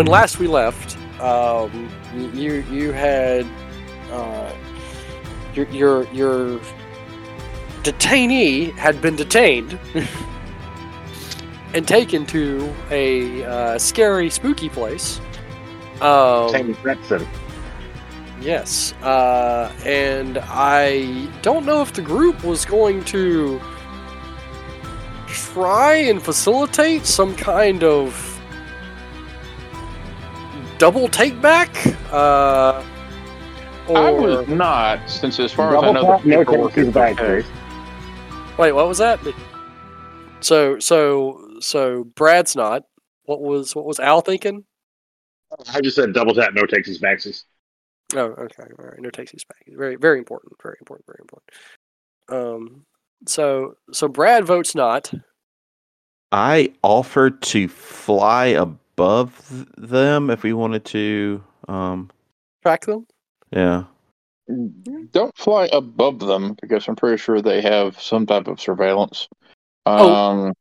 when last we left, um, you you had uh, your your your detainee had been detained and taken to a uh, scary, spooky place. Um, Same. Yes, uh, and I don't know if the group was going to try and facilitate some kind of double take back, uh, or I was not, since as far as I know, tap, the no paperwork takes is back, okay. wait, what was that? So, so, so Brad's not. What was what was Al thinking? I just said double tap, no takes his backsies. Oh, okay. All right. No takes these back. Very, very important. Very important. Very important. Um. So, so Brad votes not. I offered to fly above th- them if we wanted to. Um, Track them. yeah. Don't fly above them because I'm pretty sure they have some type of surveillance. Oh. Um,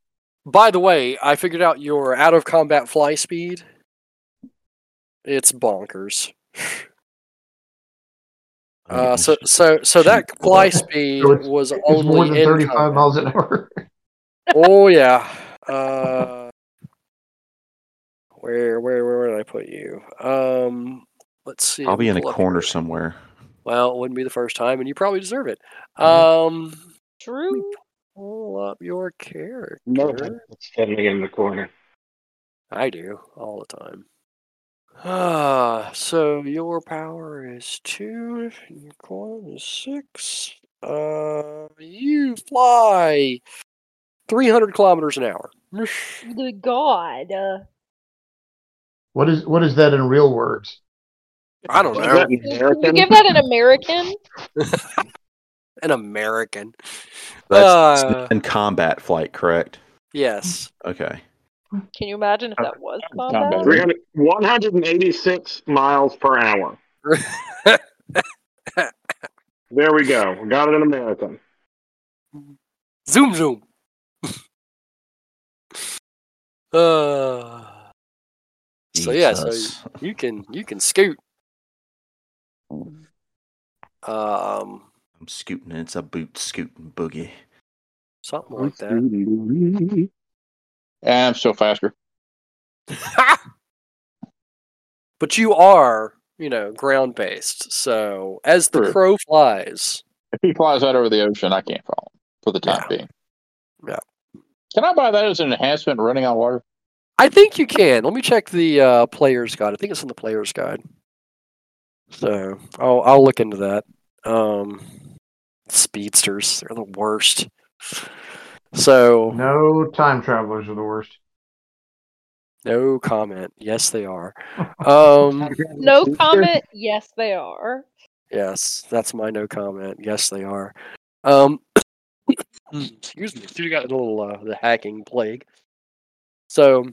By the way, I figured out your out of combat fly speed. It's bonkers. Uh, so, so, so that fly speed So it's- was It's more only than 35 combat. miles an hour. Oh yeah. Uh, where, where, where did I put you? Um, let's see. I'll be in a corner your- somewhere. Well, it wouldn't be the first time, and you probably deserve it. Um, True. pull up your character. No, it's standing in the corner. I do all the time. Ah, so your power is two, your con is six. Uh, you fly three hundred kilometers an hour. Good God. Uh, What is what is that in real words? I don't know. can you American? give that an American? An American. That's Uh, in combat flight, correct? yes. Okay. Can you imagine if that was combat? 300, 186 miles per hour. There we go. We got it in American. Zoom zoom. uh, so yeah, so you can you can scoot. Um, I'm scooting. It's a boot scooting boogie. something like that. yeah, I'm still faster. but you are, you know, ground based. So as the True. crow flies, If he flies out over the ocean, I can't follow him for the time Yeah. being. Yeah. Can I buy that as an enhancement running on water? I think you can. Let me check the uh, player's guide. I think it's in the player's guide. So I'll I'll look into that. Um, speedsters, they're the worst. So No time travelers are the worst. no comment. Yes, they are. Um, No comment. Yes, they are. yes, that's my no comment. Yes, they are. Um, excuse me. You got a little uh, the hacking plague. So,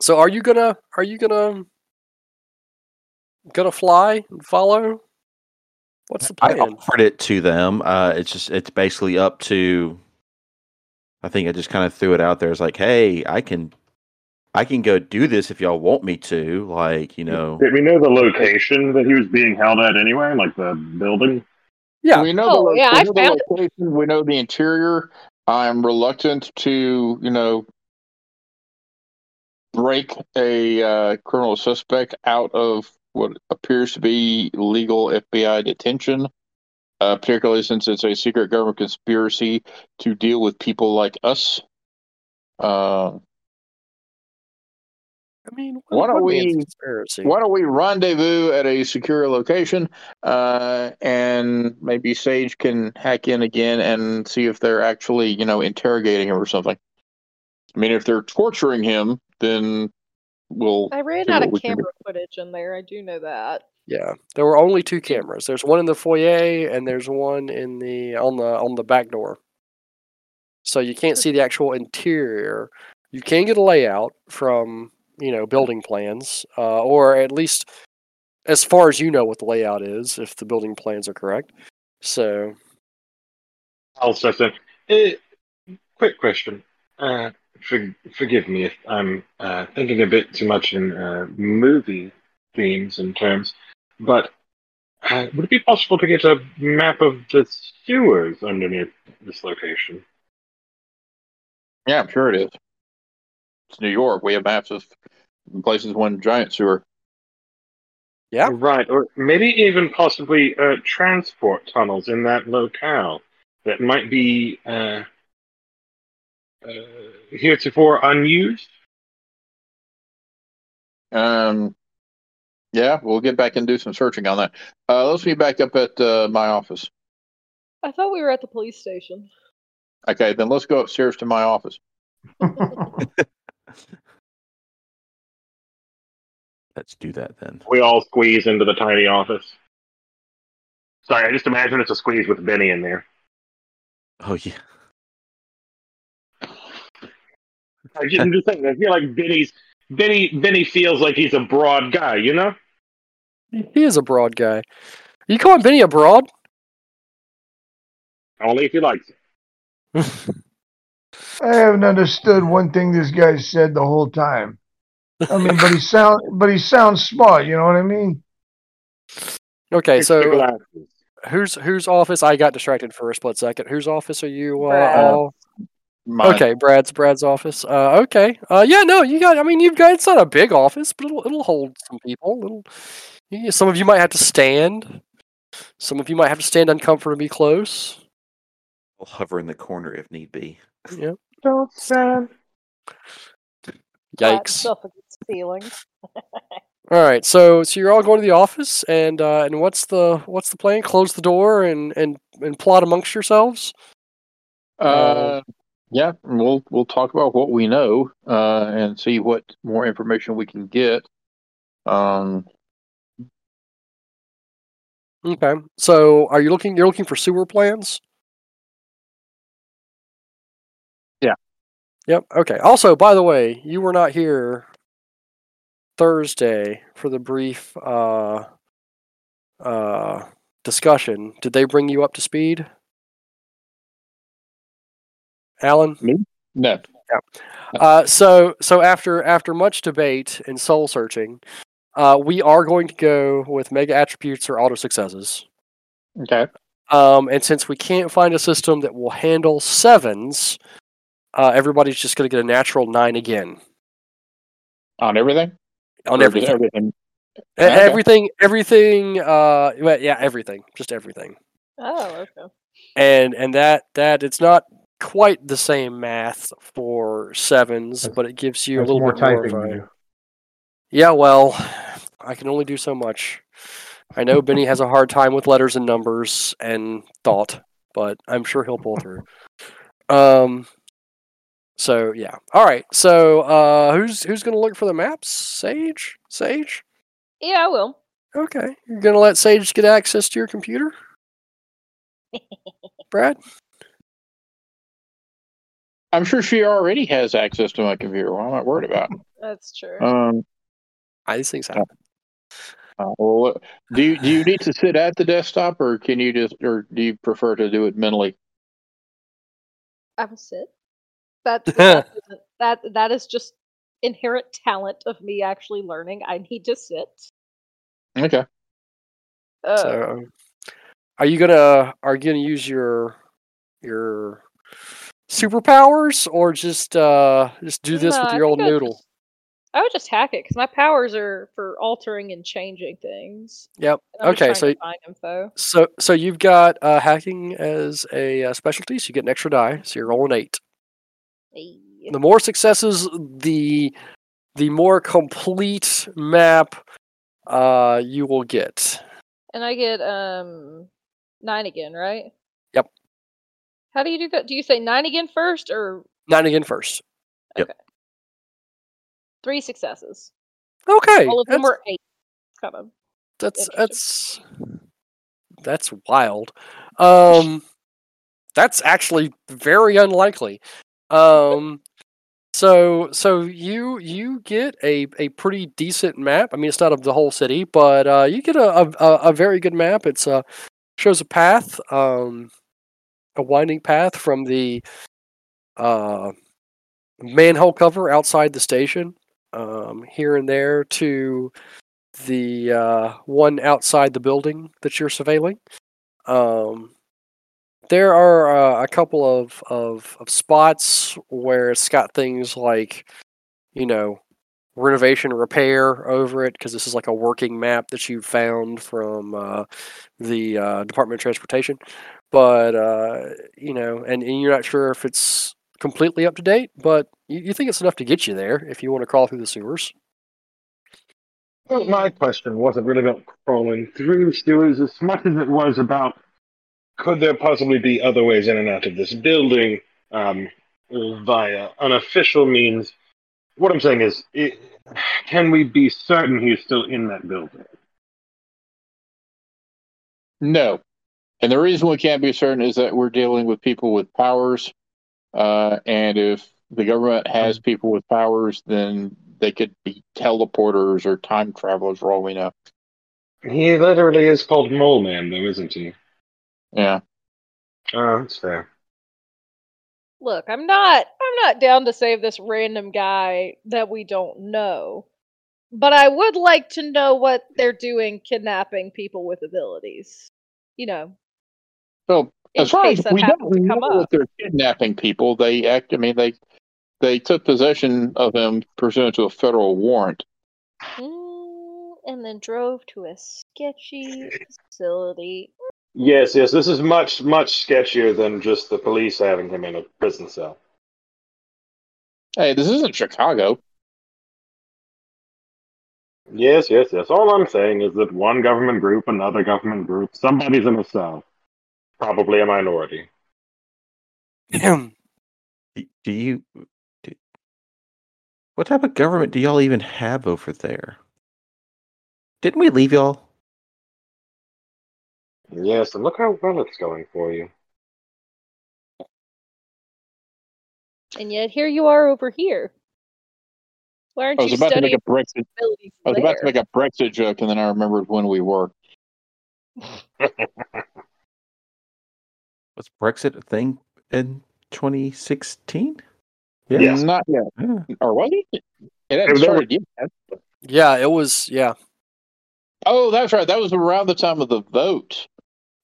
so are you gonna are you gonna gonna fly and follow? What's the plan? I plan? offered it to them. Uh, it's just it's basically up to. I think I just kind of threw it out there. It's like, hey, I can, I can go do this if y'all want me to. Like, you know, Did we know the location that he was being held at anyway? Like the building? Yeah. We know Oh, the, yeah, we I know found the location. We know the interior. I'm reluctant to, you know, break a uh, criminal suspect out of what appears to be legal FBI detention, uh, particularly since it's a secret government conspiracy to deal with people like us. Uh, I mean, Why don't we- conspiracy? why don't we rendezvous at a secure location, uh, and maybe Sage can hack in again and see if they're actually, you know, interrogating him or something. I mean, if they're torturing him, then we'll. I ran out of we can do. camera footage in there. I do know that. Yeah, there were only two cameras. There's one in the foyer and there's one in the on the on the back door. So you can't see the actual interior. You can get a layout from you know building plans, uh, or at least as far as you know what the layout is, if the building plans are correct. So I'll step in. Eh, quick question. Uh, for, forgive me if I'm uh, thinking a bit too much in uh, movie themes and terms, but uh, would it be possible to get a map of the sewers underneath this location? Yeah, I'm sure it is. It's New York. We have maps of places one giant sewer. Yeah. Right, or maybe even possibly uh, transport tunnels in that locale that might be uh, heretofore unused. Um, yeah, we'll get back and do some searching on that. Uh, let's be back up at uh, my office. I thought we were at the police station. Okay, then let's go upstairs to my office. Let's do that then. We all squeeze into the tiny office. Sorry, I just imagine it's a squeeze with Benny in there. Oh yeah. I just, I'm just saying, I feel like Benny's Benny Benny feels like he's a broad guy, you know? He is a broad guy. You calling Benny a broad? Only if he likes it. I haven't understood one thing this guy said the whole time. I mean, but he sound, but he sounds smart. You know what I mean? okay, so glasses. whose whose office? I got distracted for a split second. Whose office are you? Uh, Brad. all? Mine. Okay, Brad's Brad's office. Uh, okay. Uh, yeah, no, you got. I mean, you've got. It's not a big office, but it'll it'll hold some people. It'll, yeah, some of you might have to stand. Some of you might have to stand uncomfortably close. I'll hover in the corner if need be. Yeah. Don't stand. Yikes! Stuff against the ceiling. All right, so so you're all going to the office, and uh, and what's the what's the plan? Close the door and and and plot amongst yourselves. Uh, yeah, we'll we'll talk about what we know uh, and see what more information we can get. Um, Okay. So are you looking? You're looking for sewer plans. Yeah. Yep. Okay. Also, by the way, you were not here Thursday for the brief uh, uh, discussion. Did they bring you up to speed, Alan? Me? No, Uh, so so after after much debate and soul searching, uh, we are going to go with mega attributes or auto successes. okay, Um, and since we can't find a system that will handle sevens, uh, everybody's just going to get a natural nine again on everything. on everything. everything. Okay. Everything, everything. Uh, yeah, everything, just everything. Oh, okay. And and that that it's not quite the same math for sevens, That's- but it gives you a little more bit more typing. of a. Yeah, well, I can only do so much. I know Benny has a hard time with letters and numbers and thought, but I'm sure he'll pull through. Um so yeah. All right. So uh who's who's going to look for the maps? Sage? Sage? Yeah, I will. Okay. You're going to let Sage get access to your computer? Brad? I'm sure she already has access to my computer. What am I worried about? That's true. Um, these things happen. uh, well, do you do you need to sit at the desktop, or can you just, or do you prefer to do it mentally? I will sit. That that, isn't- that that is just inherent talent of me actually learning. I need to sit. Okay. Uh, So are you going to are you going to use your your superpowers or just uh just do this no, with your old I'd noodle? just- I would just hack it because my powers are for altering and changing things. Yep. Okay, so. So so you've got uh, hacking as a uh, specialty, so you get an extra die. So you're rolling eight. Hey. The more successes, the the more complete map uh, you will get. And I get um nine again, right? Yep. How do you do that? Do you say nine again first or Nine again first. Okay, three successes? Okay, All of them that's, were eight. Kind of. that's that's that's wild. Um, that's actually very unlikely. Um, so so you you get a, a pretty decent map. I mean, it's not of the whole city, but uh, you get a, a, a a very good map. It's uh shows a path, um, a winding path from the uh manhole cover outside the station, um, here and there to the uh, one outside the building that you're surveilling. Um, there are uh, a couple of, of, of spots where it's got things like, you know, renovation repair over it because this is like a working map that you found from uh, the uh, Department of Transportation. But uh, you know, and, and you're not sure if it's completely up to date, but you, you think it's enough to get you there if you want to crawl through the sewers. Well, my question wasn't really about crawling through sewers as much as it was about could there possibly be other ways in and out of this building um, via unofficial means? What I'm saying is, it, can we be certain he's still in that building? No. And the reason we can't be certain is that we're dealing with people with powers. Uh, and if the government has people with powers, then they could be teleporters or time travelers for all we know. He literally is called Mole Man, though, isn't he? Yeah. Oh, that's fair. Look, I'm not I'm not down to save this random guy that we don't know. But I would like to know what they're doing kidnapping people with abilities. You know, So in as far as we don't happens to know come that they're kidnapping people, they act. I mean, they they took possession of him pursuant to a federal warrant. Mm, and then drove to a sketchy facility. Yes, yes, this is much, much sketchier than just the police having him in a prison cell. Hey, this isn't Chicago. Yes, yes, yes. All I'm saying is that one government group, another government group, somebody's in a cell. Probably a minority. Do do you? Do, what type of government do y'all even have over there? Didn't we leave y'all? Yes, and look how well it's going for you. And yet here you are over here. Why aren't I was you about to make a Brexit. I was about to make a Brexit joke, and then I remembered when we were. Was Brexit a thing in 2016? Yes. Not yet. Yeah. Or was it? It It hadn't was- started yet. Yeah, it was. Yeah. Oh, that's right. That was around the time of the vote.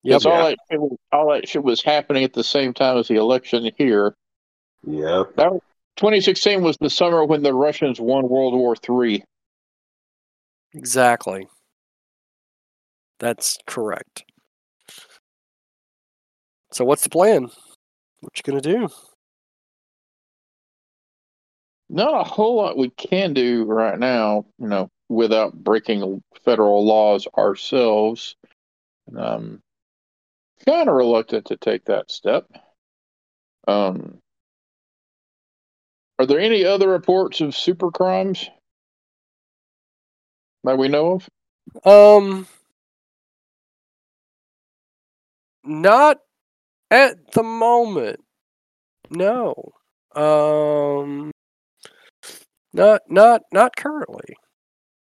Yep. Yes, all that shit was, all that shit was happening at the same time as the election here. Yep. 2016 was the summer when the Russians won World War Three. Exactly. That's correct. So what's the plan? What you gonna do? Not a whole lot we can do right now, you know, without breaking federal laws ourselves. And um, kind of reluctant to take that step. Um, are there any other reports of super crimes that we know of? Um, not at the moment. No. Um, not not not currently.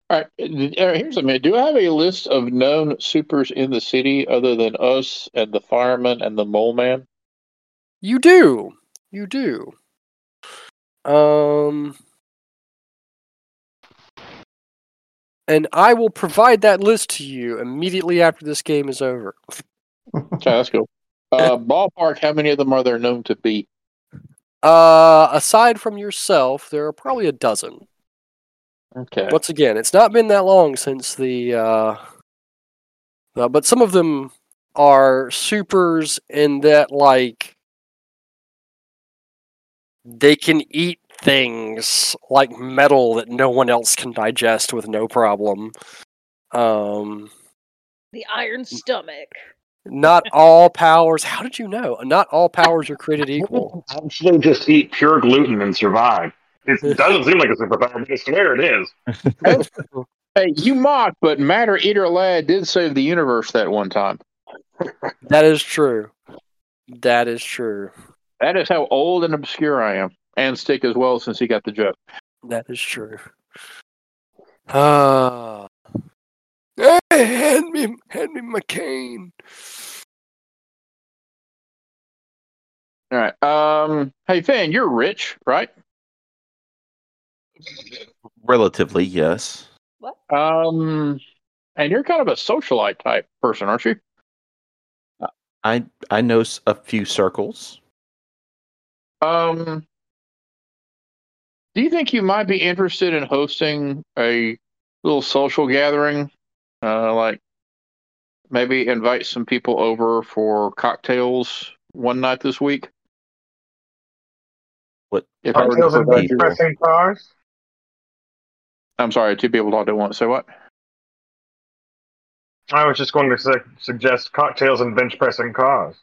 All right, uh, here's a minute. Do I have a list of known supers in the city other than us and the fireman and the mole man? You do. You do. Um, and I will provide that list to you immediately after this game is over. Okay, that's cool. Uh, ballpark, how many of them are there known to be? Uh, aside from yourself, there are probably a dozen. Okay. Once again, it's not been that long since the. Uh, uh, but some of them are supers in that, like, they can eat things like metal that no one else can digest with no problem. Um, The iron stomach. Not all powers. How did you know? Not all powers are created equal. Actually, just eat pure gluten and survive. It doesn't seem like a superpower, but I swear it is. Hey, you mock, but Matter Eater Lad did save the universe that one time. That is true. That is true. That is how old and obscure I am. And Stick as well, since he got the joke. That is true. Ah. Hey, hand me, hand me my cane. All right. Um. Hey, Finn, you're rich, right? Relatively, yes. What? Um, and you're kind of a socialite type person, aren't you? I I know a few circles. Um, do you think you might be interested in hosting a little social gathering? Uh, like maybe invite some people over for cocktails one night this week. What If Cocktails and bench pressing cars. I'm sorry, two people talked at once. Say what? I was just going to su- suggest cocktails and bench pressing cars.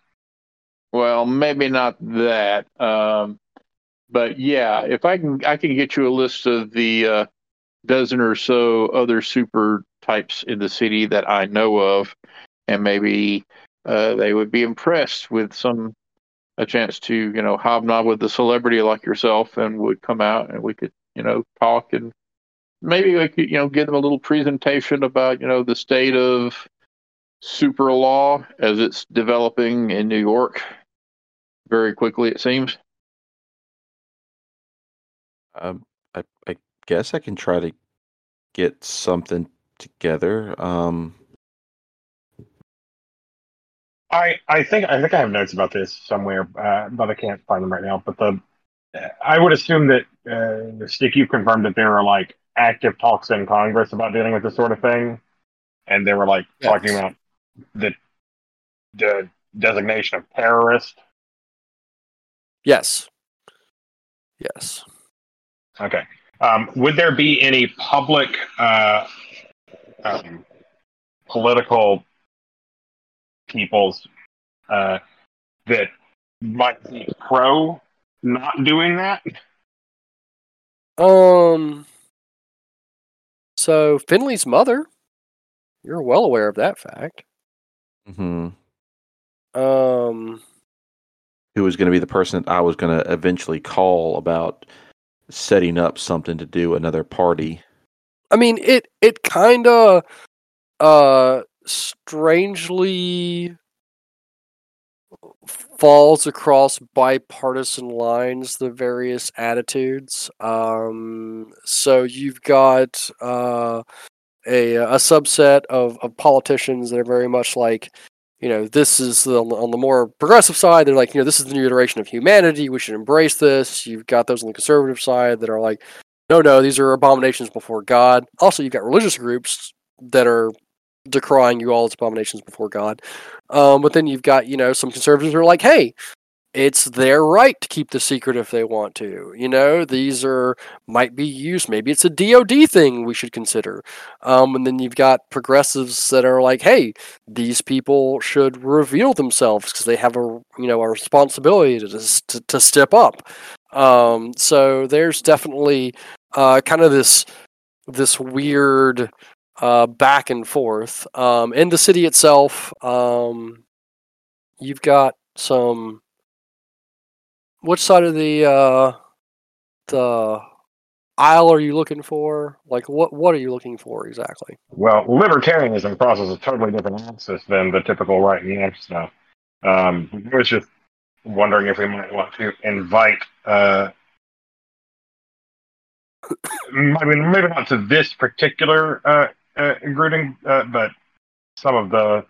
Well, maybe not that. Um, but yeah, if I can, I can get you a list of the uh, dozen or so other super types in the city that I know of, and maybe uh, they would be impressed with some a chance to you know hobnob with a celebrity like yourself, and would come out and we could you know talk and maybe we could you know give them a little presentation about you know the state of super law as it's developing in New York very quickly, it seems. Um, I I guess I can try to get something together. Um, I, I think I think I have notes about this somewhere, uh, but I can't find them right now. But the I would assume that uh, Stick, you confirmed that there are like active talks in Congress about dealing with this sort of thing, and they were like Yes. talking about the the designation of terrorist. Yes. Yes. Okay. Um, would there be any public uh, um, political peoples uh, that might be pro not doing that? Um. So Finley's mother, you're well aware of that fact. mhm. Um. Who was going to be the person that I was going to eventually call about setting up something to do another party? I mean, it it kind of uh strangely falls across bipartisan lines the various attitudes. Um so you've got uh a a subset of, of politicians that are very much like you know this is the, on the more progressive side they're like you know this is the new iteration of humanity we should embrace this. You've got those on the conservative side that are like no no these are abominations before god. Also you've got religious groups that are decrying you all as abominations before god. Um, but then you've got you know some conservatives who are like hey it's their right to keep the secret if they want to. You know these are might be used maybe it's a dod thing we should consider. Um, and then you've got progressives that are like hey these people should reveal themselves because they have a you know a responsibility to to, to step up. Um, so there's definitely uh, kind of this this weird uh, back and forth. Um, in the city itself, um, you've got some. Which side of the uh, the aisle are you looking for? Like, what what are you looking for exactly? Well, libertarianism crosses a totally different axis than the typical right and left stuff. Um, I was just wondering if we might want to invite, uh, maybe, maybe not to this particular uh, uh, grouping, uh, but some of the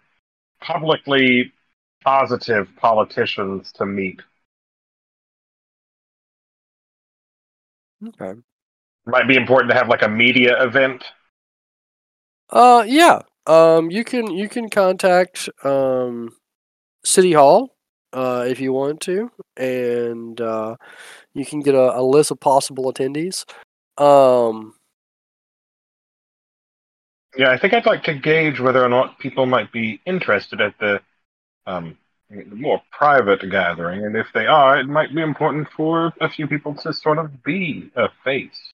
publicly positive politicians to meet. Okay. Might be important to have like a media event. Uh, yeah. Um, you can you can contact um, City Hall uh, if you want to, and uh, you can get a, a list of possible attendees. Um, Yeah, I think I'd like to gauge whether or not people might be interested at the um, more private gathering, and if they are, it might be important for a few people to sort of be a face.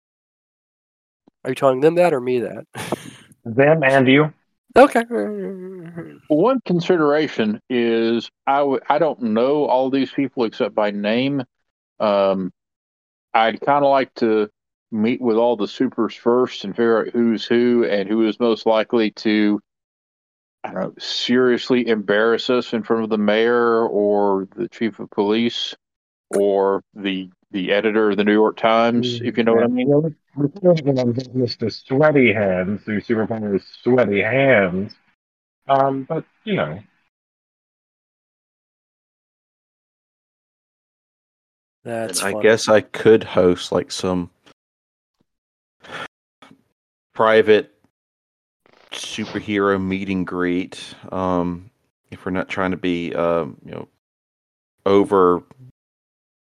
are you telling them that or me that? Them and you. okay. One consideration is I w- I don't know all these people except by name. Um, I'd kind of like to meet with all the supers first and figure out who's who and who is most likely to, I don't know, seriously embarrass us in front of the mayor or the chief of police or the the editor of the New York Times, if you know what I mean. we could have on this list of sweaty hands, the superpower is sweaty hands. Um, but you know, That's I funny. guess I could host like some private superhero meet and greet. Um, if we're not trying to be, um, you know, over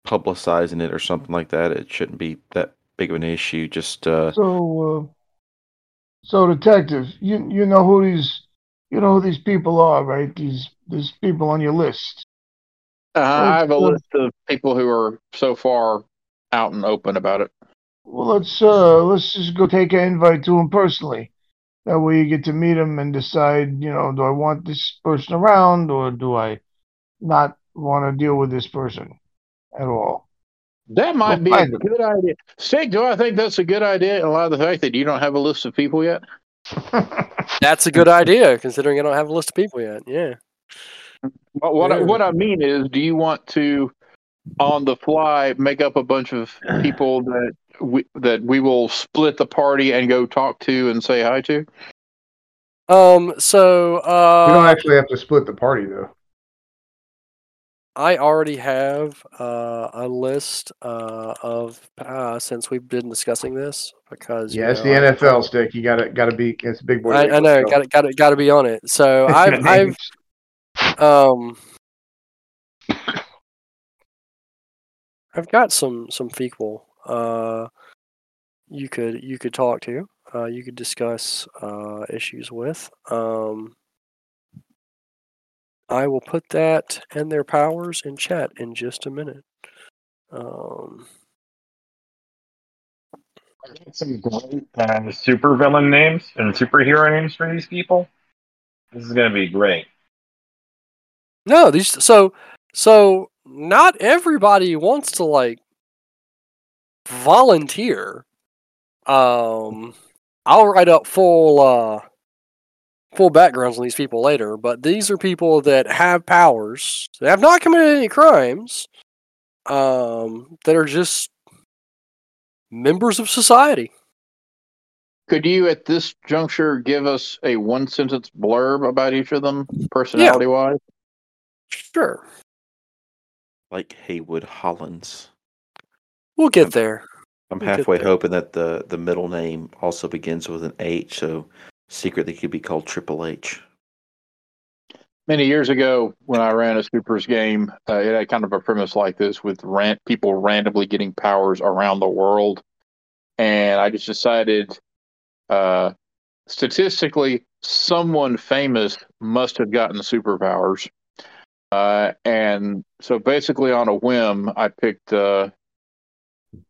publicizing it or something like that, it shouldn't be that big of an issue. Just uh, So, uh, so detective, you you know who these you know who these people are, right? These these people on your list. Uh, I have a list of people who are so far out and open about it. Well, let's uh let's just go take an invite to him personally. That way you get to meet him and decide, you know, do I want this person around or do I not want to deal with this person at all? That might Well, be a find them. good idea. Sig, do I think that's a good idea in light of the fact that you don't have a list of people yet? That's a good idea, considering I don't have a list of people yet. Yeah. What what, I, Yeah. what I mean is, do you want to, on the fly, make up a bunch of people that we that we will split the party and go talk to and say hi to? Um. So, uh, we don't actually have to split the party though. I already have uh, a list uh, of uh, since we've been discussing this because you Yeah, it's the I- NFL stick. You gotta gotta be it's big boy. I, I know, got to got got got to be on it. So I've I've um I've got some some people uh you could you could talk to uh you could discuss uh issues with um I will put that and their powers in chat in just a minute. Um I got some great uh, super villain names and superhero names for these people. This is gonna be great. No, these so so not everybody wants to like volunteer. Um I'll write up full uh full backgrounds on these people later, but these are people that have powers. They have not committed any crimes. Um that are just members of society. Could you, at this juncture, give us a one sentence blurb about each of them, personality wise? Sure. like Haywood Hollins. We'll get there. I'm We'll halfway there. hoping that the the middle name also begins with an H, so secretly could be called Triple H. Many years ago, when I ran a supers game, uh, it had kind of a premise like this with ran- people randomly getting powers around the world. And I just decided, uh, statistically, someone famous must have gotten superpowers. Uh, and so basically, on a whim, I picked, uh,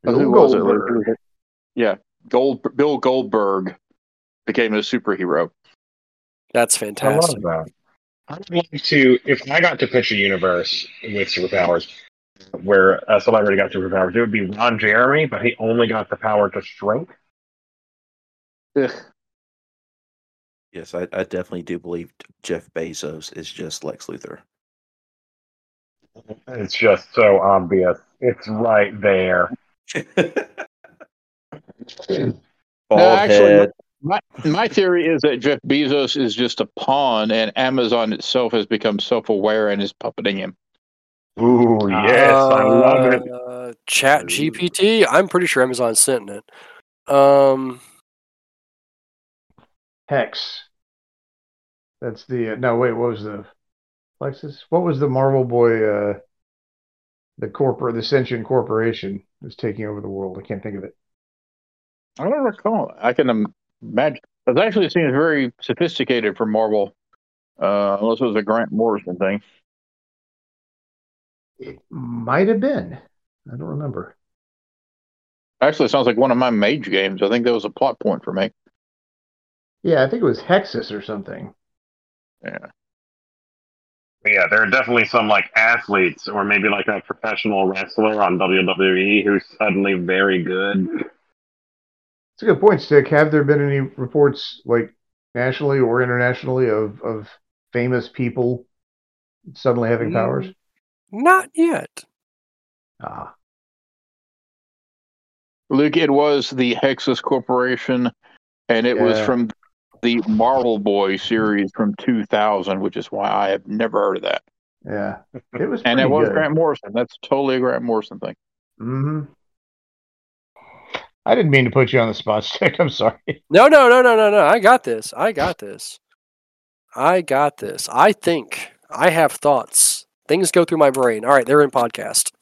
Bill who was it? Yeah, Gold, Bill Goldberg became a superhero. That's I love fantastic. that. I'd like to, if I got to pitch a universe with superpowers, where a celebrity got superpowers, it would be Ron Jeremy, but he only got the power to shrink. Ugh. Yes, I, I definitely do believe Jeff Bezos is just Lex Luthor. It's just so obvious. It's right there. Bald actually. My my theory is that Jeff Bezos is just a pawn, and Amazon itself has become self-aware and is puppeting him. Ooh, yes, I love it. Uh, Chat GPT. I'm pretty sure Amazon's sent it. Um, Hex. That's the uh, no wait. What was the Lexus? What was the Marvel boy? Uh, the corporate, the Sentient Corporation was taking over the world. I can't think of it. I don't recall. I can imagine. It actually seems very sophisticated for Marvel, uh, unless it was a Grant Morrison thing. It might have been. I don't remember. Actually, it sounds like one of my Mage games. I think that was a plot point for me. Yeah, I think it was Hexus or something. Yeah. Yeah, there are definitely some like athletes, or maybe like a professional wrestler on WWE who's suddenly very good. It's a good point, Stick. Have there been any reports, like nationally or internationally, of of famous people suddenly having powers? not yet. Ah, Luke, it was the Hexus Corporation, and it was from the Marvel Boy series from 2000, which is why I have never heard of that. Yeah, it was. And pretty it was good. Grant Morrison. That's totally a Grant Morrison thing. hmm I didn't mean to put you on the spot, Stick. I'm sorry. No, no, no, no, no, no. I got this. I got this. I got this. I think I have thoughts. Things go through my brain. All right, they're in podcast.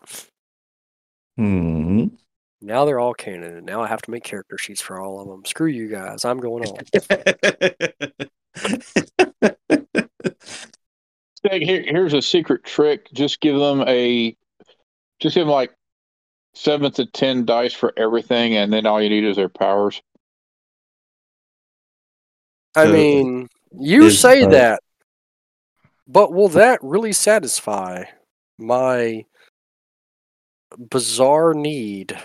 Hmm. Now they're all canon. and Now I have to make character sheets for all of them. Screw you guys. I'm going on. Here, here's a secret trick. Just give them a, just give them like seven to ten dice for everything, and then all you need is their powers. I So, mean, you say uh, that, but will that really satisfy my bizarre need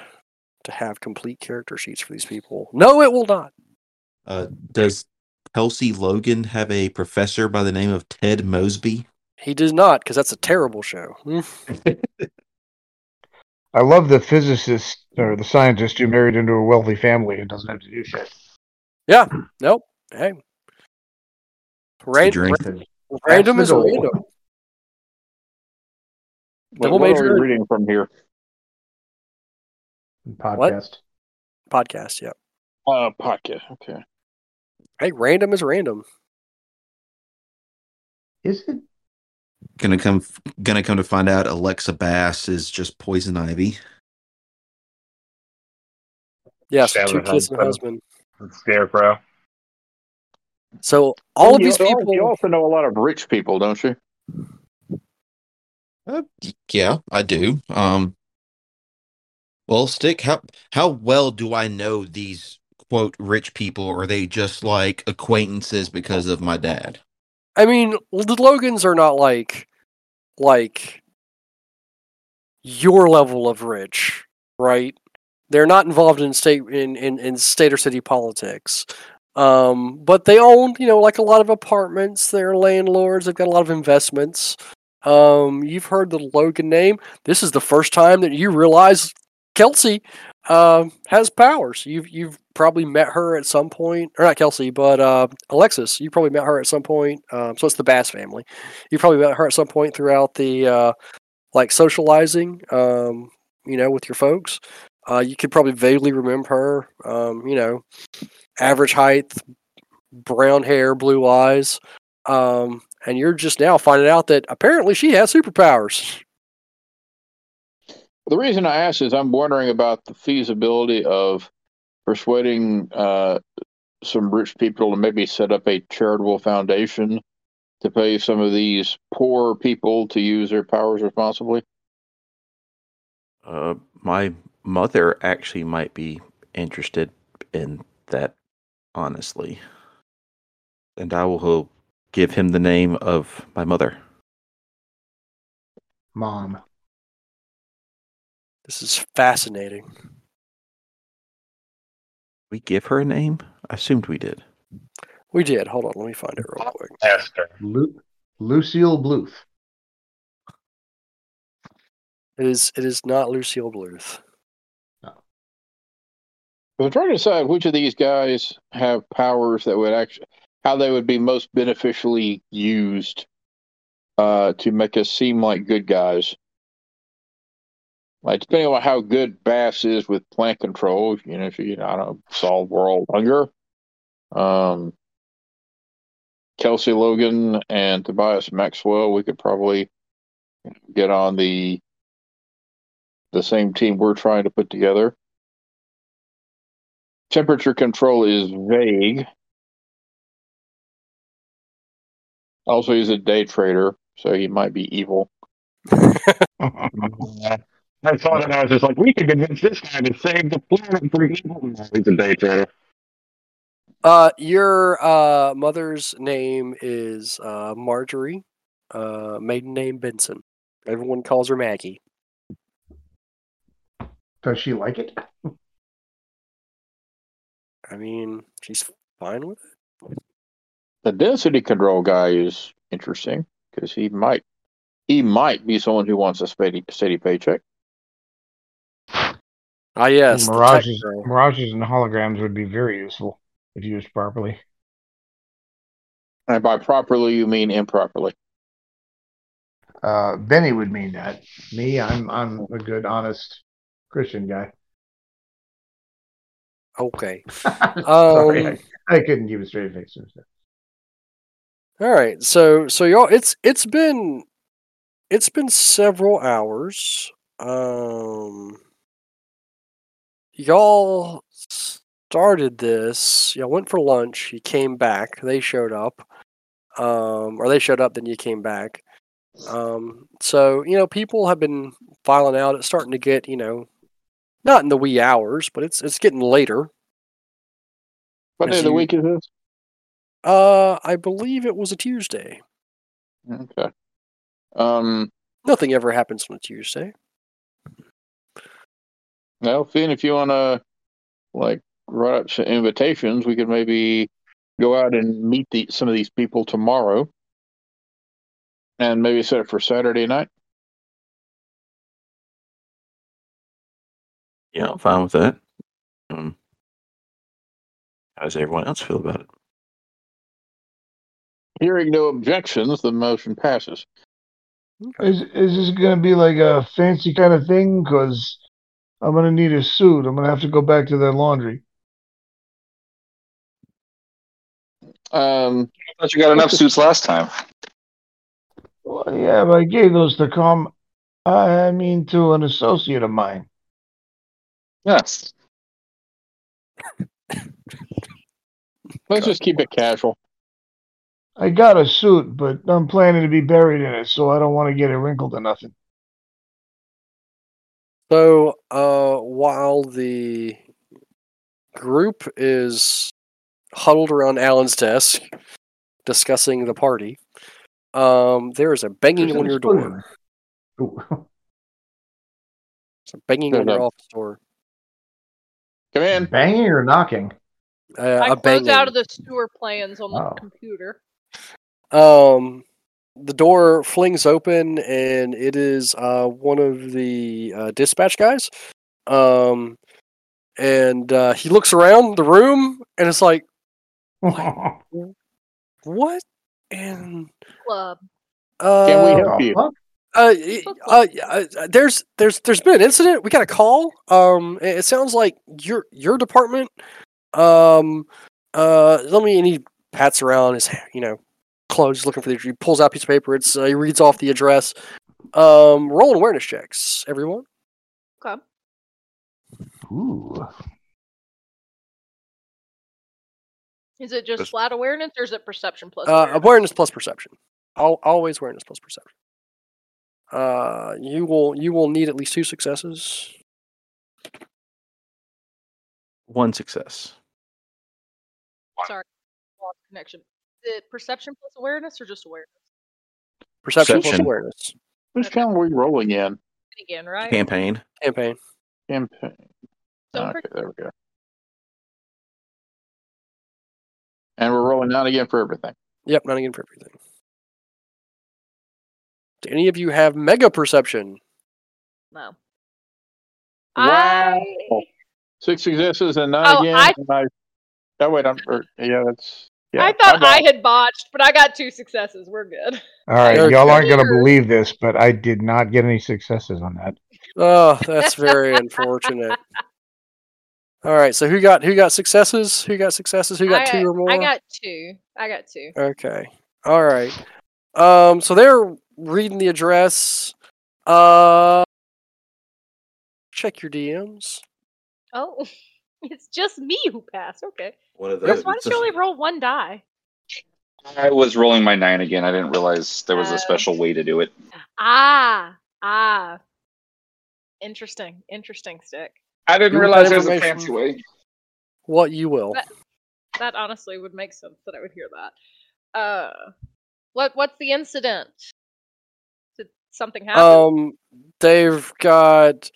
to have complete character sheets for these people? No, it will not. uh, does Kelsey Logan have a professor by the name of Ted Mosby? He does not, because that's a terrible show. I love the physicist or the scientist who married into a wealthy family and doesn't have to do shit. Yeah. Nope. Hey. Ran- drink. ra- random is the goal. random. What, Double what are we reading from here? Podcast. Podcast, yeah. Uh, podcast. Okay. Hey, random is random. Is it? Gonna come, gonna come to find out, Alexa Bass is just poison ivy. Yes, Stab two kids and a husband. husband. Scarecrow. So all of you, these you also know a lot of rich people, don't you? Uh, yeah, I do. Um, well, stick. How how well do I know these quote rich people? Or are they just like acquaintances because of my dad? I mean, the Logans are not like like your level of rich, right? They're not involved in state in, in, in state or city politics. Um, but they own, you know, like a lot of apartments. They're landlords. They've got a lot of investments. Um, you've heard the Logan name. This is the first time that you realize Kelsey uh, has powers. You've you've probably met her at some point, or not Kelsey, but uh, Alexis. You probably met her at some point. Um, so it's the Bass family. You probably met her at some point throughout the uh, like socializing. Um, you know, with your folks. Uh, you could probably vaguely remember her. Um, you know, average height, brown hair, blue eyes. Um, and you're just now finding out that apparently she has superpowers. The reason I ask is I'm wondering about the feasibility of persuading uh, some rich people to maybe set up a charitable foundation to pay some of these poor people to use their powers responsibly. Uh, my mother actually might be interested in that, honestly. And I will give him the name of my mother. Mom. This is fascinating. We give her a name? I assumed we did. We did. Hold on, let me find it real quick. Esther. Lu- Lucille Bluth. It is. It is not Lucille Bluth. I'm trying to decide which of these guys have powers that would actually, how they would be most beneficially used uh, to make us seem like good guys. Like depending on how good Bass is with plant control, you know, if you, I don't know, solve world hunger. Um, Kelsey Logan and Tobias Maxwell, we could probably get on the the same team we're trying to put together. Temperature control is vague. Also, he's a day trader, so he might be evil. I saw that and I was just like, we could convince this guy to save the planet from evil. No, He's a day trader. Uh, your uh mother's name is uh Marjorie. Uh, maiden name Benson. Everyone calls her Maggie. Does she like it? I mean, she's fine with it. The density control guy is interesting because he might he might be someone who wants a steady, steady paycheck. Ah, yes. mirages, mirages and holograms would be very useful if used properly. And by properly, you mean improperly. Uh, Benny would mean that. Me, I'm I'm a good, honest Christian guy. Okay. Sorry, Um, I, I couldn't keep a straight face. All right. So so y'all it's it's been it's been several hours. Um y'all started this. Y'all went for lunch. You came back. They showed up. Um or they showed up then you came back. Um so, you know, people have been filing out. It's starting to get, you know, not in the wee hours, but it's it's getting later. What day of the week is this? Uh I believe it was a Tuesday. Okay. Um, Nothing ever happens on a Tuesday. Well, Finn, if you want to, like, write up some invitations, we could maybe go out and meet the, some of these people tomorrow. And maybe set it for Saturday night. Yeah, I'm fine with that. Um, how does everyone else feel about it? Hearing no objections, the motion passes. Is is this gonna be like a fancy kind of thing? Because I'm gonna need a suit. I'm gonna have to go back to that laundry. Um, I thought you got enough suits last time. Well, yeah, but I gave those to come. I mean, to an associate of mine. Yes. let's just keep it casual. I got a suit, but I'm planning to be buried in it, so I don't want to get it wrinkled or nothing. So, uh, while the group is huddled around Alan's desk discussing the party, um, there is a banging There's on your door. explosion. Ooh. There's a banging There's on your office door. Come in. Banging or knocking? Uh, I a close banging. out of the sewer plans on the Oh. computer. Um, the door flings open, and it is uh, one of the uh, dispatch guys. Um, and uh, he looks around the room, and it's like, what? And Club. uh, Can we help you? Uh, uh, uh, there's there's there's been an incident. We got a call. Um, it it sounds like your your department. Um, uh, let me. And he pats around his you know clothes, looking for the. He pulls out a piece of paper. It's uh, he reads off the address. Um, roll awareness checks, everyone. Okay. Ooh. Is it just Just- flat awareness or is it perception plus Uh, awareness? awareness plus perception. Al always awareness plus perception. Uh, you will you will need at least two successes. One success. Sorry, lost connection. Is it perception plus awareness or just awareness? Perception, plus Perception. awareness. Which count are we rolling in? Again, right? Campaign. Campaign. Campaign. So Okay, for- there we go. And we're rolling out again for everything. Yep, not again for everything. Do any of you have mega perception? no. Wow. I Six successes and nine Oh, again. I- and I, oh wait, I'm. Or, yeah, that's. Yeah, I thought got I had botched, but I got two successes. We're good. All right, Okay. y'all aren't gonna believe this, but I did not get any successes on that. Oh, that's very unfortunate. All right, so who got who got successes? Who got successes? Who got I, two or more? I got two. I got two. Okay. All right. Um, so they're reading the address. Uh, check your DMs. Oh, it's just me who passed. Okay. One of Chris, why did you only roll one die? I was rolling my nine again. I didn't realize there was Oh. a special way to do it. Ah, ah. Interesting. Interesting stick. I didn't You realize that there was a fancy way. What you will. That- That honestly would make sense that I would hear that. Uh, what what's the incident? Did something happen? Um, they've got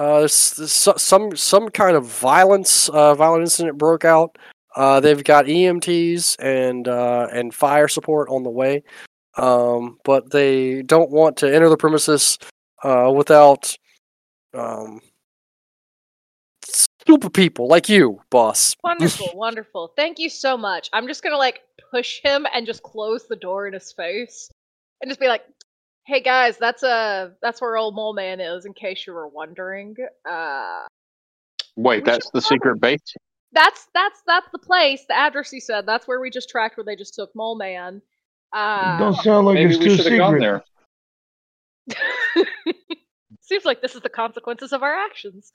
uh some some kind of violence. Uh, violent incident broke out. Uh, they've got EMTs and uh, and fire support on the way. Um, but they don't want to enter the premises uh, without um, stupid people like you, boss. Wonderful, wonderful. Thank you so much. I'm just gonna like push him and just close the door in his face, and just be like, "Hey guys, that's uh that's where old mole man is. In case you were wondering, uh, Wait, that's the secret base. that's that's that's the place. The address he said. That's where we just tracked where they just took mole man. Uh, Don't sound like Maybe it's we too should have gone secret. there. seems like this is the consequences of our actions.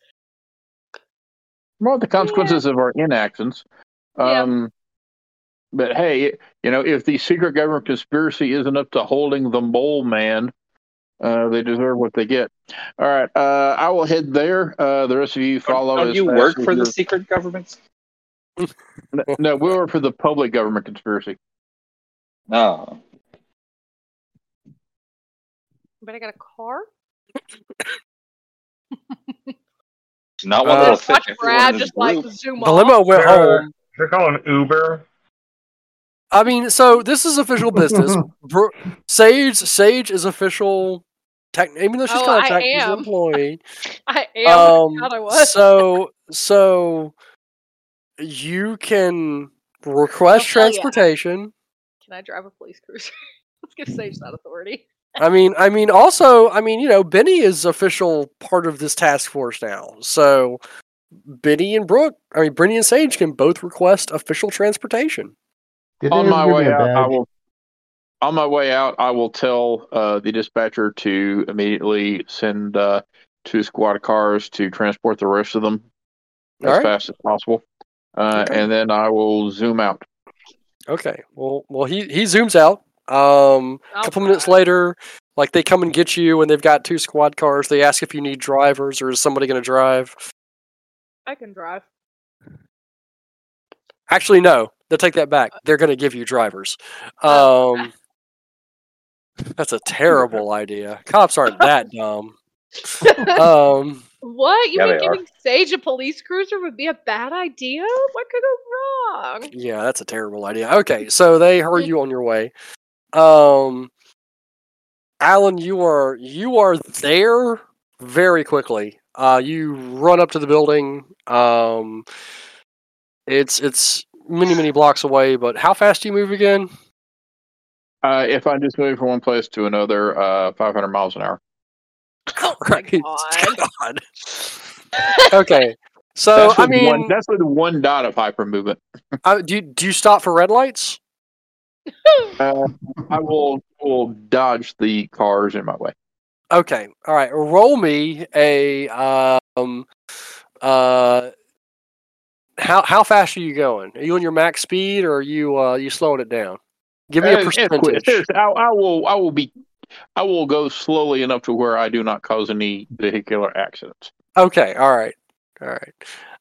Well, the consequences of our inactions. Yeah. Um, But hey, you know, if the secret government conspiracy isn't up to holding the mole man, uh, they deserve what they get. All right, uh, I will head there. Uh, the rest of you follow. Don't as you work as for the secret government? No, we work for the public government conspiracy. No. But I got a car. Not one Uh, that'll Watch fit Brad just like group. zoom The off. limo went Yeah. home. They're calling Uber. I mean, so this is official business. Bro- Sage, Sage is official. Tech, even though she's Oh, I contract, she's an employee. I am. Um, God, I was. so, so you can request Oh, hell yeah. transportation. Can I drive a police cruiser? Let's give Sage that authority. I mean, I mean, also, I mean, you know, Benny is official part of this task force now. So, Benny and Brooke, I mean, Benny and Sage can both request official transportation. Did on my way a out, I will. On my way out, I will tell uh, the dispatcher to immediately send uh, two squad cars to transport the rest of them as All right. fast as possible, uh, Okay. and then I will zoom out. Okay. Well, well, he he zooms out. Um, a couple minutes later, like they come and get you, and they've got two squad cars. They ask if you need drivers or is somebody going to drive. I can drive. Actually, no. They'll take that back. They're going to give you drivers. Oh. Um, that's a terrible idea. Cops aren't that dumb. Um, What? You Yeah, mean they are. giving Sage a police cruiser would be a bad idea? What could go wrong? yeah, that's a terrible idea. Okay, so they hurry you on your way. Um, Alan, you are you are there very quickly. Uh, you run up to the building. Um, it's it's many many blocks away, but how fast do you move again? Uh, if I just move from one place to another, uh, 500 miles an hour. Oh my Right. god. God. okay, so I mean, one, that's with one dot of hyper movement. uh, do you, do you stop for red lights? Uh, I will will dodge the cars in my way. Okay, all right. Roll me a um uh. How how fast are you going? Are you on your max speed, or are you uh you slowing it down? Give me a it's quick. percentage. I, I will I will be I will go slowly enough to where I do not cause any vehicular accidents. Okay, all right, all right.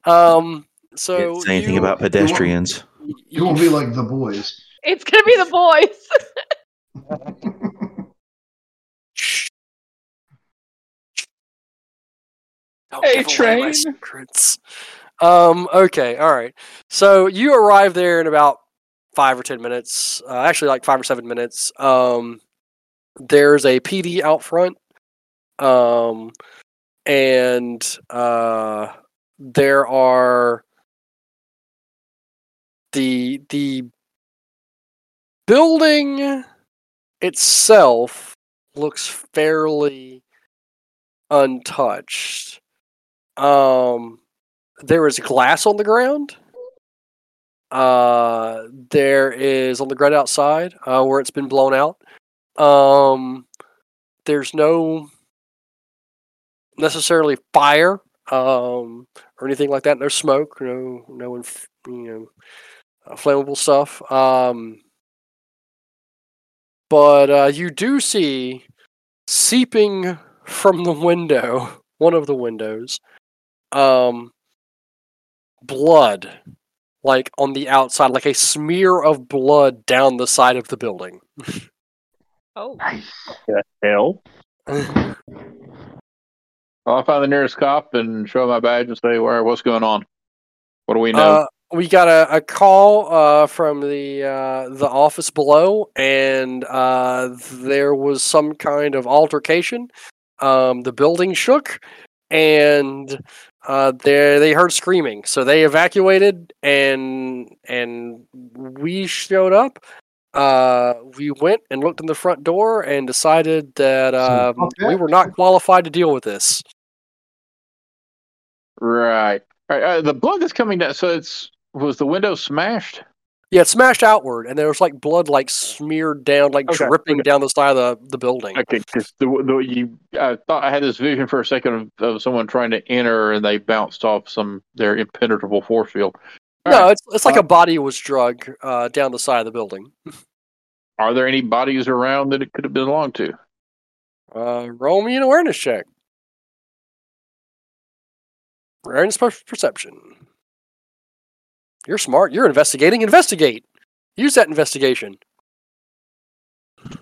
Um, so Didn't say anything you- about pedestrians. It won't be like the boys. It's gonna be the boys. Hey, give my train. Um. Okay. All right. So you arrive there in about five or ten minutes. Uh, actually, like five or seven minutes. Um. There's a PD out front. Um. And uh, there are the the building itself looks fairly untouched. Um, there is glass on the ground. Uh, there is on the ground outside uh, where it's been blown out. Um, there's no necessarily fire um, or anything like that. No smoke. No no inf- you know uh, flammable stuff. Um, but uh, you do see seeping from the window, one of the windows, um, blood, like on the outside, like a smear of blood down the side of the building. Oh. Hell. I'll find the nearest cop and show my badge and say, "Where? What's going on? What do we know?" Uh, we got a, a call uh, from the uh, the office below, and uh, there was some kind of altercation. Um, the building shook, and uh, they they heard screaming, so they evacuated, and and we showed up. Uh, we went and looked in the front door and decided that So, um, fuck we were not qualified to deal with this. Right. All right. Uh, the blood that's coming down. So it's was the window smashed? Yeah, it smashed outward, and there was like blood like smeared down, like Okay, dripping down the side of the, the building. Okay, because the, the you I thought I had this vision for a second of, of someone trying to enter and they bounced off some their impenetrable force field. All no, right. it's it's like Uh, a body was drug uh, down the side of the building. Are there any bodies around that it could have belonged to? Uh, roll me an awareness check. Awareness per- perception. You're smart. You're investigating. Investigate. Use that investigation.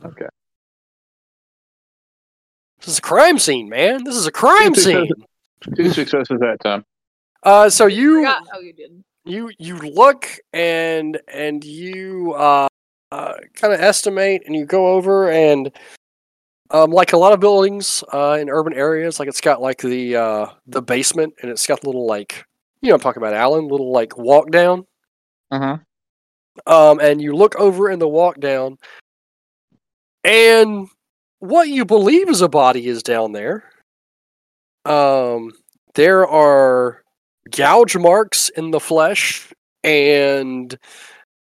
Okay. This is a crime scene, man. This is a crime scene. Two successes that time. Uh, so you Forgot how you did. you you look and and you uh, uh kind of estimate and you go over and um like a lot of buildings uh in urban areas like it's got like the uh the basement and it's got little like you know I'm talking about Alan? Little like walk down. Uh-huh. um and you look over in the walk down and what you believe is a body is down there. Um there are gouge marks in the flesh and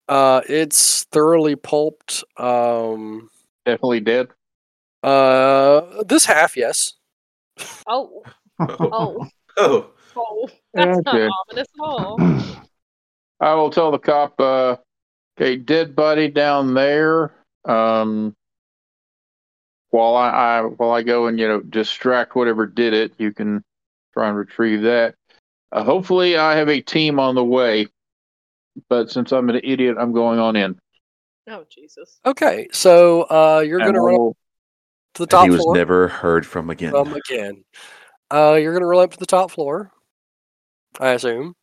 uh it's thoroughly pulped um Definitely dead. uh this half yes. Oh, oh, Oh, oh. That's Okay. not ominous at all. I will tell the cop, uh, okay, dead body down there. Um, while I, I while I go and you know distract whatever did it, you can try and retrieve that. Uh, hopefully, I have a team on the way. But since I'm an idiot, I'm going on in. Oh Jesus. okay so uh you're gonna run up we'll- to the and top he was floor never heard from again. um again uh you're gonna run up to the top floor i assume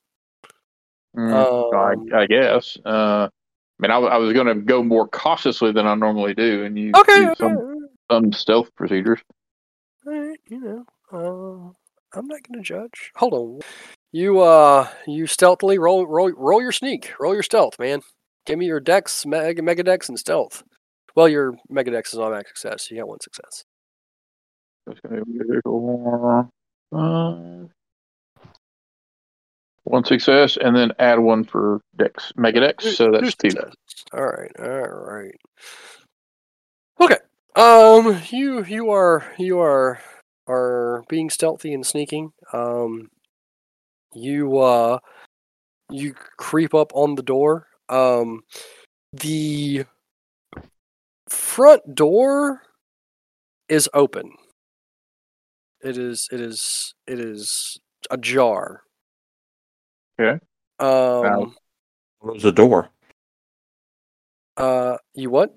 Mm, um, I, I guess. Uh, I mean, I was going to go more cautiously than I normally do, and you okay do some some stealth procedures. Alright, you know, uh, I'm not gonna judge. Hold on. You uh, you stealthily roll roll roll your sneak, roll your stealth, man. Give me your dex, mega, mega dex, and stealth. Well, your mega dex is automatic success. You got one success. That's gonna be four, five. One success, and then add one for Dex, Mega Dex. So that's two. successes. All right, all right. Okay. Um, you you are you are are being stealthy and sneaking. Um, you uh, you creep up on the door. Um, the front door is open. It is it is it is ajar. Okay. Um. Close the door. Uh, you what?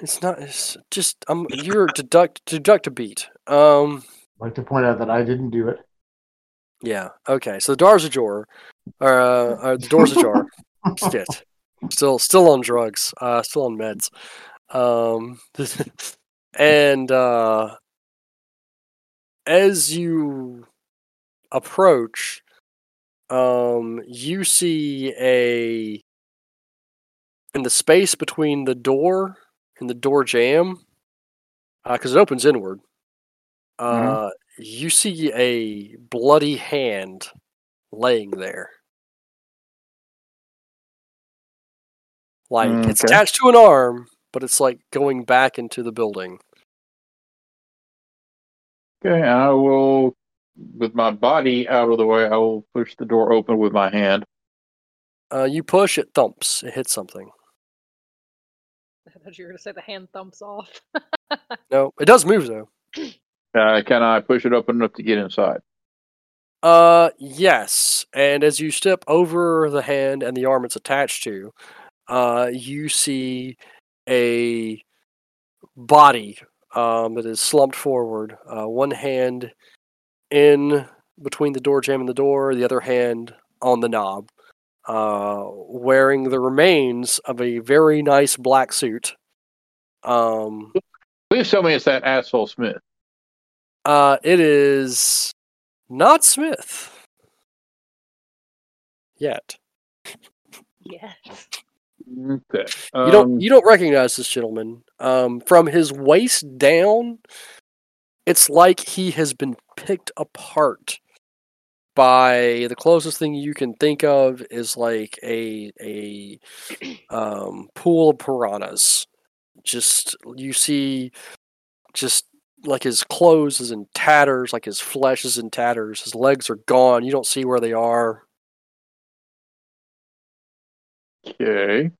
It's not. It's just. Um, you're deduct deduct a beat. Um, I'd like to point out that I didn't do it. yeah. Okay. So the door's ajar. Uh, uh the door's ajar. Shit. Still, still on drugs. Uh, still on meds. Um, and uh, as you approach, um, you see a in the space between the door and the door jam, because it opens inward. Uh, you see a bloody hand laying there. Like it's Okay. attached to an arm, but it's like going back into the building. Okay, I will, with my body out of the way, I will push the door open with my hand. Uh, you push, it thumps, it hits something. I thought you were gonna say the hand thumps off. No, it does move though. Uh, can I push it open enough to get inside? Uh, yes. And as you step over the hand and the arm it's attached to, uh, you see a body um, that is slumped forward. Uh, one hand in between the door jamb and the door, the other hand on the knob, uh, wearing the remains of a very nice black suit. Um, Please tell me it's that asshole Smith. Uh, it is not Smith yet. Yes. Okay. You don't Um, you don't recognize this gentleman. Um, from his waist down, it's like he has been picked apart by the closest thing you can think of is like a a um, pool of piranhas. Just you see, just like his clothes is in tatters, like his flesh is in tatters. His legs are gone. You don't see where they are. Okay.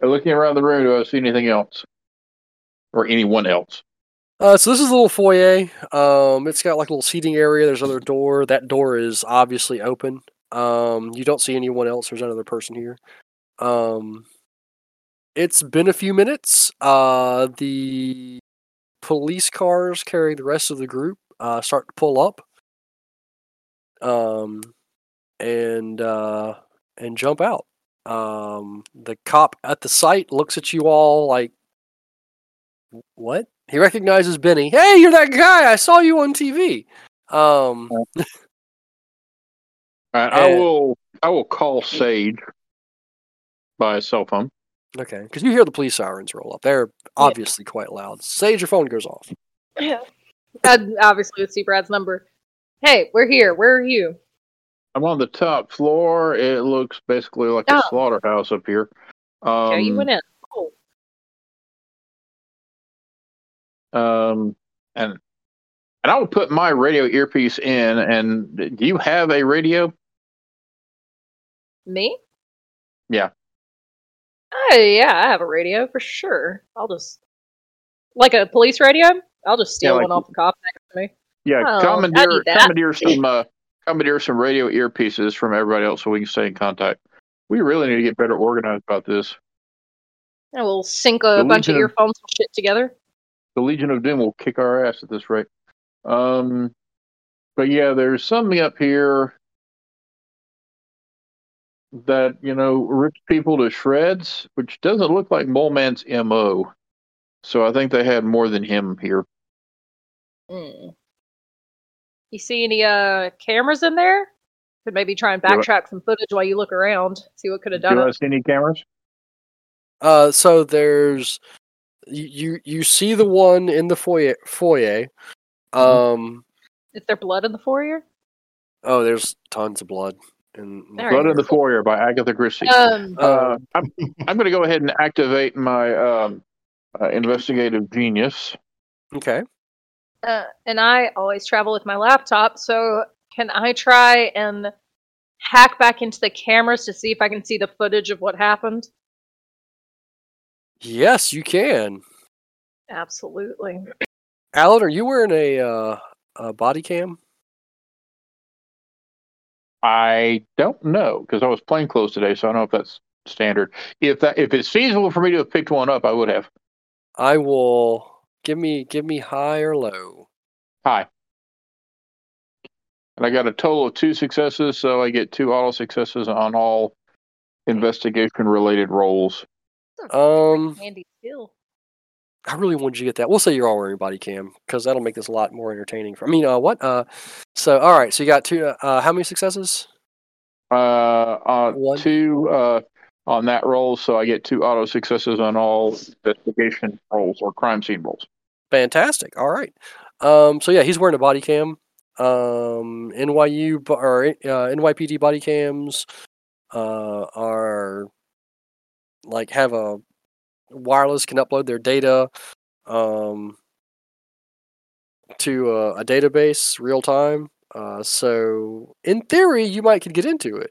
Looking around the room, do I see anything else? Or anyone else? Uh, so this is a little foyer. Um, it's got like a little seating area. There's another door. That door is obviously open. Um, you don't see anyone else. There's another person here. Um, it's been a few minutes. Uh, the police cars carrying the rest of the group uh, start to pull up. Um, and uh, and jump out. Um, the cop at the site looks at you all like, "What?" He recognizes Benny. Hey, you're that guy. I saw you on TV. Um, All right, I Uh, will. I will call Sage by cell phone. okay, because you hear the police sirens roll up. They're obviously quite loud. Sage, your phone goes off. Yeah. I'd obviously would see Brad's number. Hey, we're here. Where are you? I'm on the top floor. It looks basically like a Oh. slaughterhouse up here. Um, Okay, you went in. Um, and and I will put my radio earpiece in. And do you have a radio? Me? Yeah. Oh yeah, I have a radio for sure. I'll just like a police radio. I'll just steal Yeah, like- one off the cop next to me. Yeah, Oh, commandeer commandeer some uh, commandeer some radio earpieces from everybody else so we can stay in contact. We really need to get better organized about this. And we'll sync a The bunch of Legion of- earphones and shit together. The Legion of Doom will kick our ass at this rate. Um, but yeah, there's something up here that you know rips people to shreds, which doesn't look like Mole Man's mo. So I think they had more than him here. Hmm. You see any uh cameras in there? Could maybe try and backtrack some footage while you look around. See what could have Do done I it. see any cameras? Uh, so there's you you, you see the one in the foyer foyer. Um, Is there blood in the foyer? oh, there's tons of blood. And There Blood in the. Foyer by Agatha Christie. Um, Uh, I'm, I'm going to go ahead and activate my um, uh, investigative genius. okay. uh, and I always travel with my laptop, so can I try and hack back into the cameras to see if I can see the footage of what happened? Yes, you can. Absolutely. Alan, are you wearing a uh, a body cam? I don't know because I was plain clothes today, so I don't know if that's standard. If that if it's feasible for me to have picked one up, I would have. I will give me give me high or low. High. And I got a total of two successes, so I get two auto successes on all investigation related roles. Um, Handy skill. I really wanted you to get that. We'll say you're all wearing body cam because that'll make this a lot more entertaining. For I mean, uh, what? Uh, so all right. So you got two. Uh, how many successes? Uh, uh One. two uh on that roll, so I get two auto successes on all investigation rolls or crime scene rolls. Fantastic. All right. Um, so yeah, he's wearing a body cam. Um, NYU bo- or uh, NYPD body cams uh, are like have a wireless can upload their data um, to a, a database real time. Uh, so in theory, you might could get into it.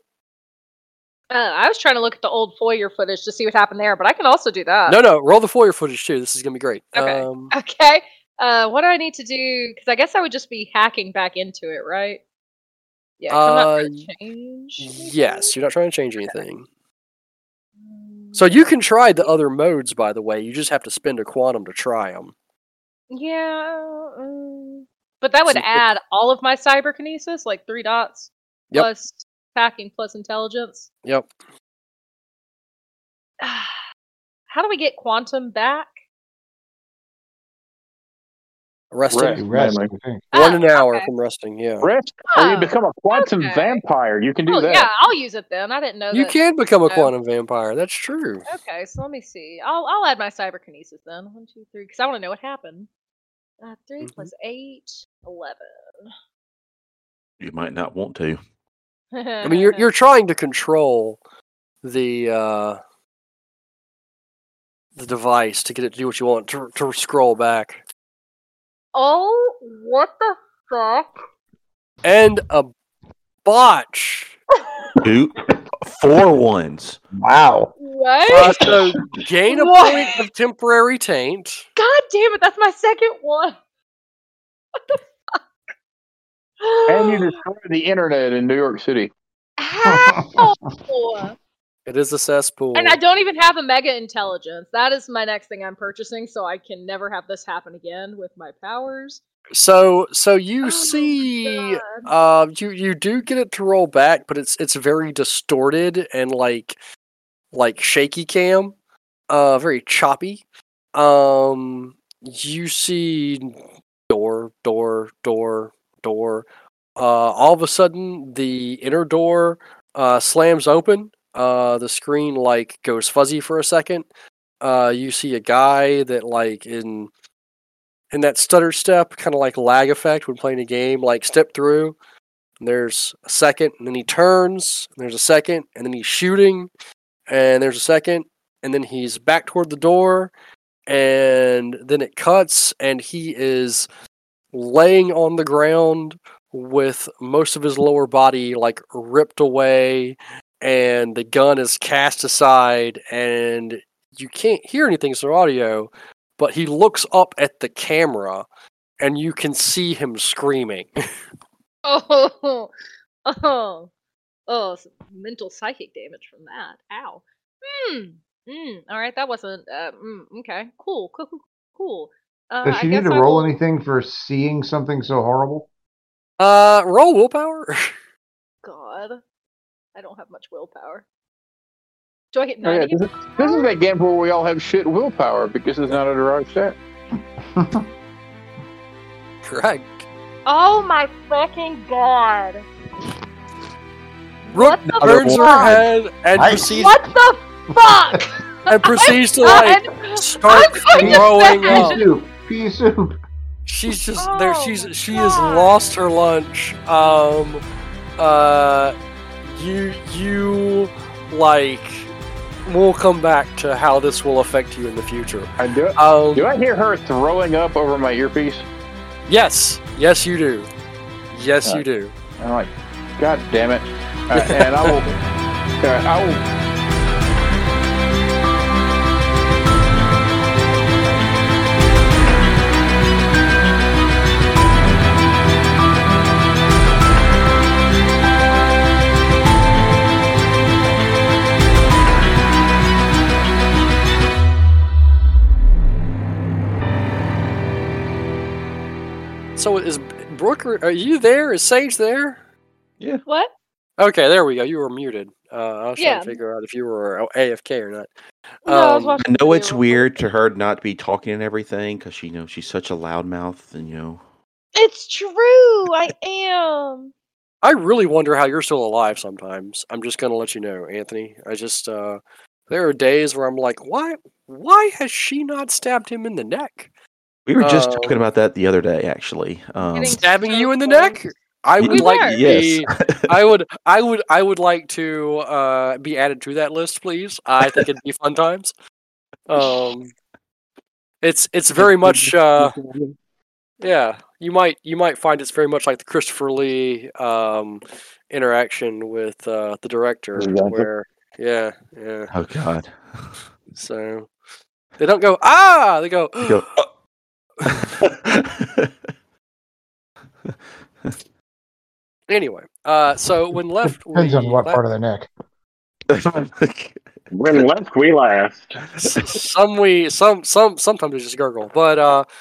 Uh, I was trying to look at the old foyer footage to see what happened there, but I can also do that. no, no, roll the foyer footage too. This is gonna be great. Okay. Um, Okay. Uh, what do I need to do? Because I guess I would just be hacking back into it, right? Yeah. 'cause I'm not Uh, change. yes, you're not trying to change anything. So you can try the other modes, by the way. You just have to spend a quantum to try them. Yeah. um, but that would So add all of my cyberkinesis, like three dots Yep. plus hacking plus intelligence. Yep. How do we get quantum back? Resting. Rest. You rest, mainly. I think. One Ah, an hour okay. from resting. Yeah. Rest, or you Oh, become a quantum okay. vampire. You can do Oh that. yeah, I'll use it then. I didn't know You that. can become a No. quantum vampire. That's true. Okay, so let me see. I'll I'll add my cyberkinesis then. One, two, three, because I want to know what happened. Uh, 3 Mhm. plus eight, eleven. You might not want to. I mean, you're you're trying to control the uh, the device to get it to do what you want to to scroll back, Oh, what the fuck? and a botch. Two, four ones. Wow. What? Uh, so gain a What? point of temporary taint. God damn it! That's my second one. What the fuck? And you destroy the internet in New York City. How? It is a cesspool. And I don't even have a mega intelligence. That is my next thing I'm purchasing, so I can never have this happen again with my powers. So so Oh you my see uh you you do get it to roll back, but it's it's very distorted and like like shaky cam. Uh very choppy. Um you see door, door, door, door. Uh all of a sudden the inner door uh slams open. Uh the screen like goes fuzzy for a second. Uh you see a guy that like in in that stutter step, kind of like lag effect when playing a game, like step through. There's a second, and then he turns, there's a second, and then he's shooting, and there's a second, and then he's back toward the door, and then it cuts, and he is laying on the ground with most of his lower body like ripped away, and the gun is cast aside, and you can't hear anything through audio, but he looks up at the camera and you can see him screaming. Oh, oh, oh, some mental psychic damage from that. Ow. Hmm. Hmm. All right, that wasn't. Uh, mm, okay. Cool. Cool. Cool. Cool. Uh, Does I she need to I roll will- anything for seeing something so horrible? uh, roll willpower. God, I don't have much willpower. Do I get Oh, yeah, this, is, this is that game where we all have shit willpower because it's not a derived stat. Correct. Oh my fucking god! Rook What the turns her head and Nice. proceeds What the fuck? and proceeds to like start I'm going to throwing bed. up. Pea soup. Pea soup. She's just there. Oh She's my she has lost her lunch. Um, uh, you you like. We'll come back to how this will affect you in the future. I do, Um, do I hear her throwing up over my earpiece? yes, yes, you do. Yes, Uh, you do. I'm like, God damn it. Uh, and I will. Uh, I will. So is Brooker? Are you there? Is Sage there? Yeah. What? Okay, there we go. You were muted. Uh, I was trying to figure out if you were AFK or not. No, I was Um, watching I know it's video real quick. weird to her not be talking and everything because she you know she's such a loudmouth and you know It's true. I am. I really wonder how you're still alive sometimes. I'm just gonna let you know, Anthony. I just uh there are days where I'm like, why why has she not stabbed him in the neck? We were just Uh, talking about that the other day actually. Um, Getting Stabbing you in the neck? close. I y- would We like to yes. be I would I would I would like to uh be added to that list, please. I think it'd be fun times. Um it's it's very much uh yeah, you might you might find it's very much like the Christopher Lee um interaction with uh the director Exactly. where yeah, yeah. oh God. So they don't go ah, they go. You go, anyway, uh, so when left, Depends on what left- part of the neck. When left we last. some we some some sometimes we just gurgle, but uh,